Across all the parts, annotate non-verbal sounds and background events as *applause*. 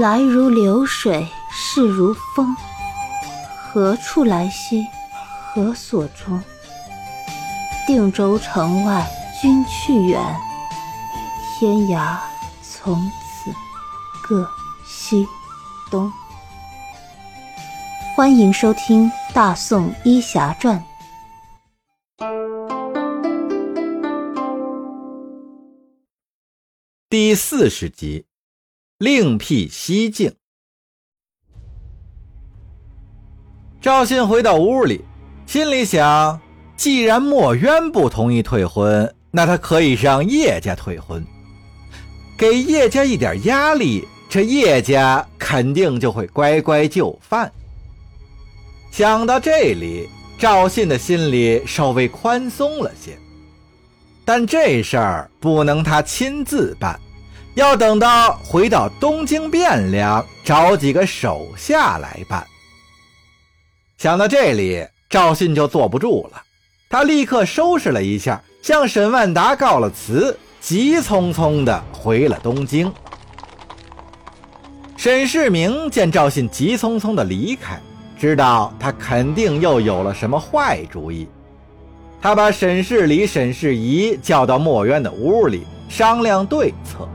来如流水，逝如风。何处来兮？何所终？定州城外君去远，天涯从此各西东。欢迎收听《大宋医侠传》第四十集，另辟蹊径。赵信回到屋里，心里想：既然墨渊不同意退婚，那他可以让叶家退婚，给叶家一点压力，这叶家肯定就会乖乖就范。想到这里，赵信的心里稍微宽松了些。但这事儿不能他亲自办，要等到回到东京汴梁，找几个手下来办。想到这里，赵信就坐不住了，他立刻收拾了一下，向沈万达告了辞，急匆匆地回了东京。沈世明见赵信急匆匆地离开。知道他肯定又有了什么坏主意，他把沈世礼、沈世仪叫到墨渊的屋里商量对策。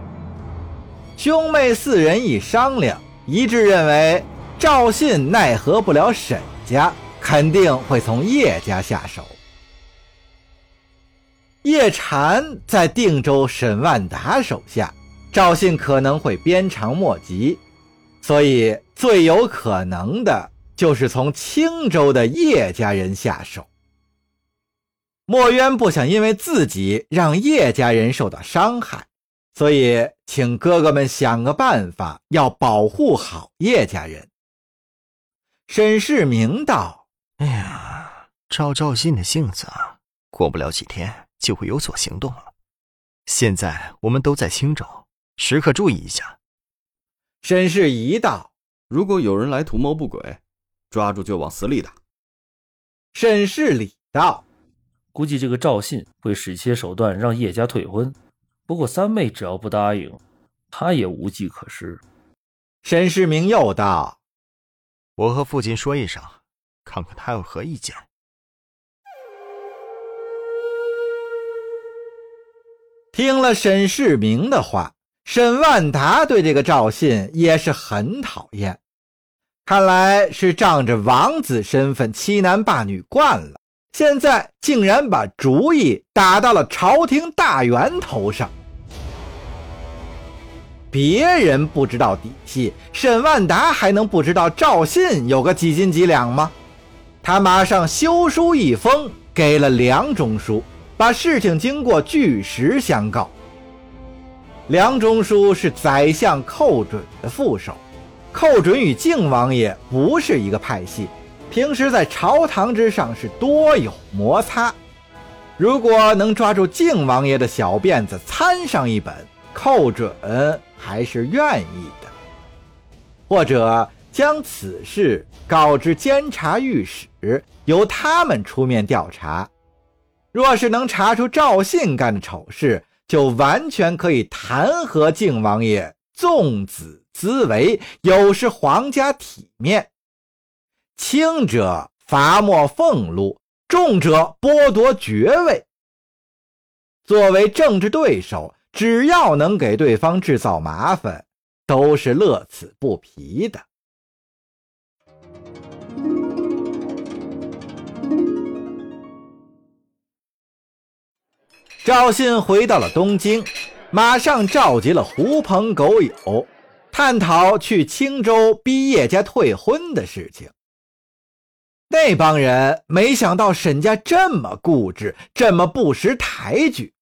兄妹四人一商量，一致认为赵信奈何不了沈家，肯定会从叶家下手。叶禅在定州沈万达手下，赵信可能会鞭长莫及，所以最有可能的。就是从青州的叶家人下手。墨渊不想因为自己让叶家人受到伤害，所以请哥哥们想个办法，要保护好叶家人。沈世明道：“哎呀，照赵信的性子，过不了几天就会有所行动了。现在我们都在青州，时刻注意一下。”沈世仪道：“如果有人来图谋不轨。”抓住就往死里打。沈世礼道：“估计这个赵信会使些手段让叶家退婚，不过三妹只要不答应，他也无计可施。”沈世明又道：“我和父亲说一声，看看他有何意见。”听了沈世明的话，沈万达对这个赵信也是很讨厌。看来是仗着王子身份欺男霸女惯了，现在竟然把主意打到了朝廷大员头上。别人不知道底细，沈万达还能不知道赵信有个几斤几两吗？他马上修书一封，给了梁中书，把事情经过据实相告。梁中书是宰相寇准的副手。寇准与靖王爷不是一个派系，平时在朝堂之上是多有摩擦。如果能抓住靖王爷的小辫子参上一本，寇准还是愿意的。或者将此事告知监察御史，由他们出面调查。若是能查出赵信干的丑事，就完全可以弹劾靖王爷纵子。滋为有失皇家体面，轻者罚没俸禄，重者剥夺爵位。作为政治对手，只要能给对方制造麻烦，都是乐此不疲的。赵信回到了东京，马上召集了狐朋狗友。探讨去青州逼叶家退婚的事情。那帮人没想到沈家这么固执，这么不识抬举。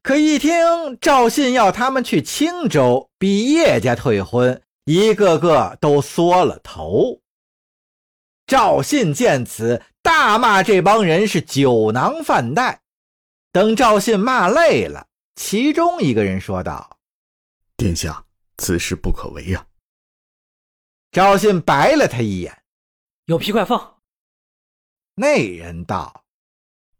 可一听赵信要他们去青州逼叶家退婚，一个个都缩了头。赵信见此，大骂这帮人是酒囊饭袋。等赵信骂累了，其中一个人说道：“殿下。”此事不可为呀！赵信白了他一眼，有皮快放。那人道：“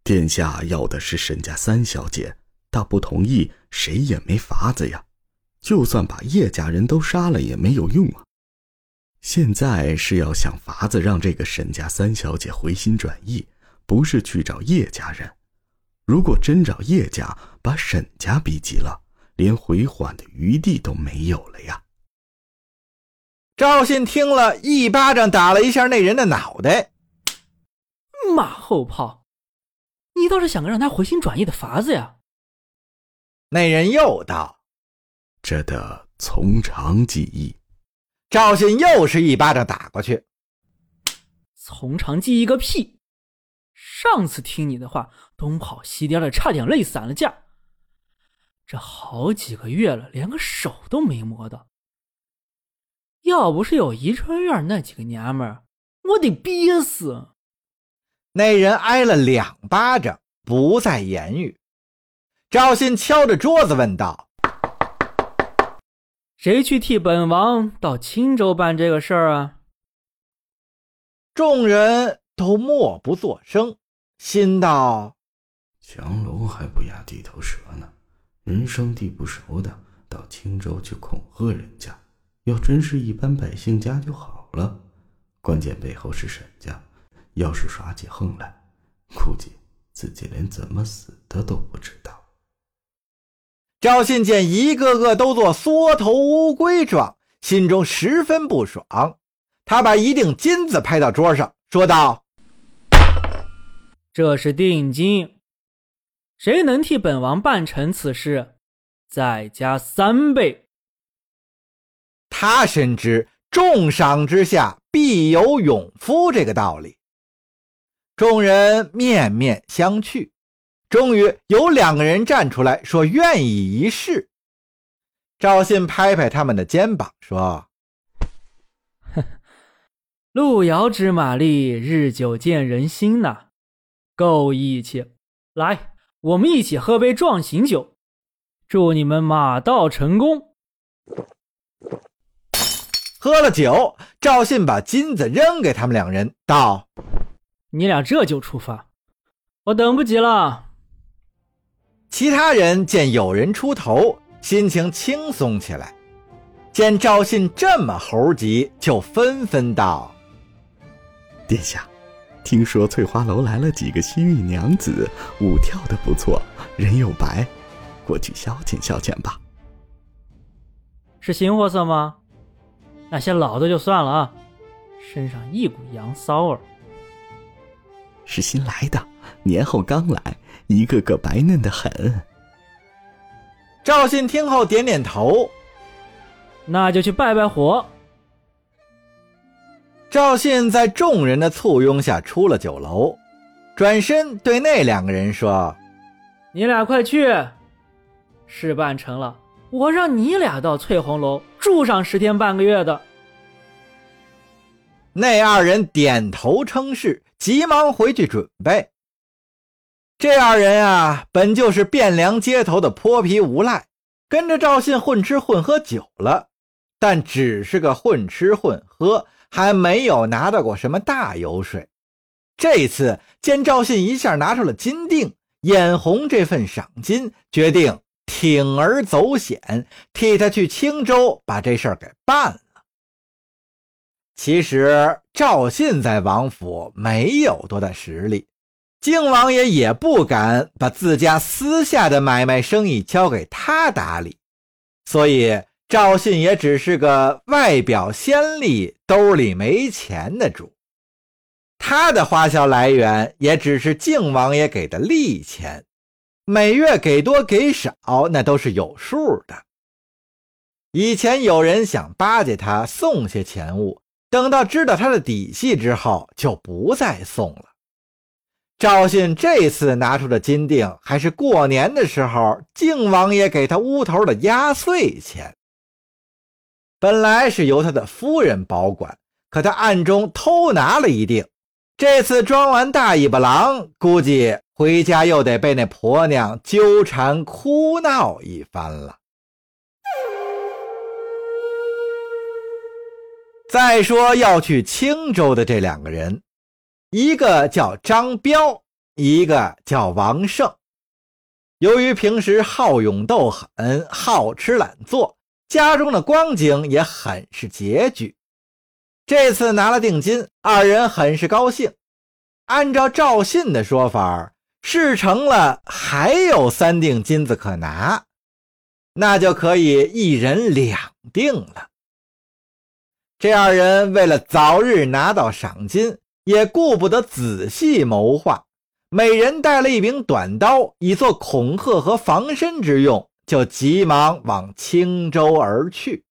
殿下要的是沈家三小姐，他不同意，谁也没法子呀。就算把叶家人都杀了也没有用啊。现在是要想法子让这个沈家三小姐回心转意，不是去找叶家人。如果真找叶家，把沈家逼急了，连回缓的余地都没有了呀。赵信听了一巴掌打了一下那人的脑袋，马后炮！你倒是想个让他回心转意的法子呀？那人又道：“这得从长计议。”赵信又是一巴掌打过去，从长计议个屁！上次听你的话，东跑西颠的，差点累散了架。这好几个月了，连个手都没摸到。要不是有宜春院那几个娘们儿，我得憋死。那人挨了两巴掌，不再言语。赵信敲着桌子问道：“谁去替本王到青州办这个事儿啊？”众人都默不作声。心道：降龙还不压地头蛇呢，人生地不熟的，到青州去恐吓人家，要真是一般百姓家就好了。关键背后是沈家，要是耍起横来，估计自己连怎么死的都不知道。赵信见一个个都做缩头乌龟状，心中十分不爽。他把一锭金子拍到桌上，说道。这是定金，谁能替本王办成此事，再加三倍。他深知重赏之下必有勇夫这个道理。众人面面相觑，终于有两个人站出来说愿意一试。赵信拍拍他们的肩膀说：“ *laughs* 路遥知马力，日久见人心呐。”够义气，来，我们一起喝杯壮行酒，祝你们马到成功。喝了酒，赵信把金子扔给他们两人，道：“你俩这就出发，我等不及了。”其他人见有人出头，心情轻松起来；见赵信这么猴急，就纷纷道：“殿下。”听说翠花楼来了几个西域娘子，舞跳的不错，人又白，过去消遣消遣吧。是新货色吗？那些老的就算了啊，身上一股羊骚味。是新来的，年后刚来，一个个白嫩的很。赵信听后点点头，那就去拜拜火。赵信在众人的簇拥下出了酒楼，转身对那两个人说：“你俩快去，事办成了，我让你俩到翠红楼住上十天半个月的。”那二人点头称是，急忙回去准备。这二人啊，本就是汴梁街头的泼皮无赖，跟着赵信混吃混喝久了，但只是个混吃混喝。还没有拿到过什么大油水，这次见赵信一下拿出了金锭，眼红这份赏金，决定铤而走险，替他去青州把这事儿给办了。其实赵信在王府没有多大实力，靖王爷也不敢把自家私下的买卖生意交给他打理，所以。赵信也只是个外表鲜丽、兜里没钱的主，他的花销来源也只是靖王爷给的利钱，每月给多给少那都是有数的。以前有人想巴结他送些钱物，等到知道他的底细之后，就不再送了。赵信这次拿出的金锭，还是过年的时候靖王爷给他屋头的压岁钱。本来是由他的夫人保管，可他暗中偷拿了一锭。这次装完大尾巴狼，估计回家又得被那婆娘纠缠哭闹一番了。再说要去青州的这两个人，一个叫张彪，一个叫王胜。由于平时好勇斗狠，好吃懒做。家中的光景也很是拮据。这次拿了定金，二人很是高兴。按照赵信的说法，事成了还有三锭金子可拿，那就可以一人两锭了。这二人为了早日拿到赏金，也顾不得仔细谋划，每人带了一柄短刀，以作恐吓和防身之用，就急忙往青州而去。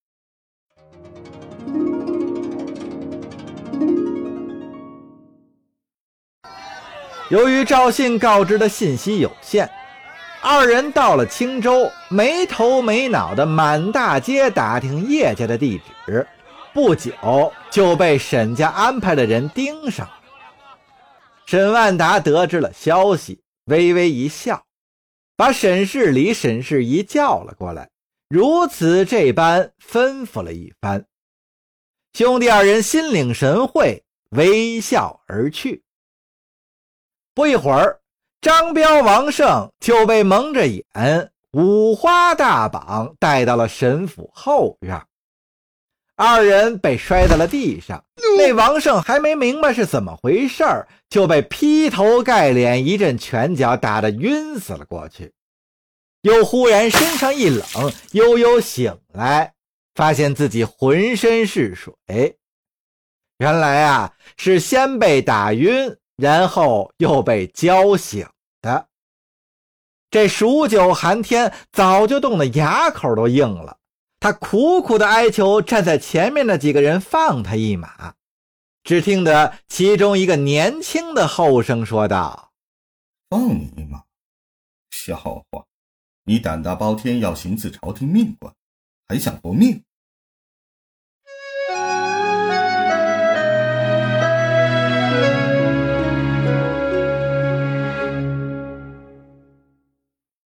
由于赵信告知的信息有限，二人到了青州，没头没脑的满大街打听叶家的地址，不久就被沈家安排的人盯上。沈万达得知了消息，微微一笑，把沈世礼、沈世仪叫了过来，如此这般吩咐了一番。兄弟二人心领神会，微笑而去。不一会儿，张彪、王胜就被蒙着眼，五花大绑带到了沈府后院。二人被摔在了地上。那王胜还没明白是怎么回事就被劈头盖脸一阵拳脚打得晕死了过去。又忽然身上一冷，悠悠醒来，发现自己浑身是水。原来啊，是先被打晕。然后又被浇醒的，这数九寒天早就冻得牙口都硬了。他苦苦的哀求站在前面的几个人放他一马。只听得其中一个年轻的后生说道：“放你一马？笑话！你胆大包天要行刺朝廷命官，还想活命？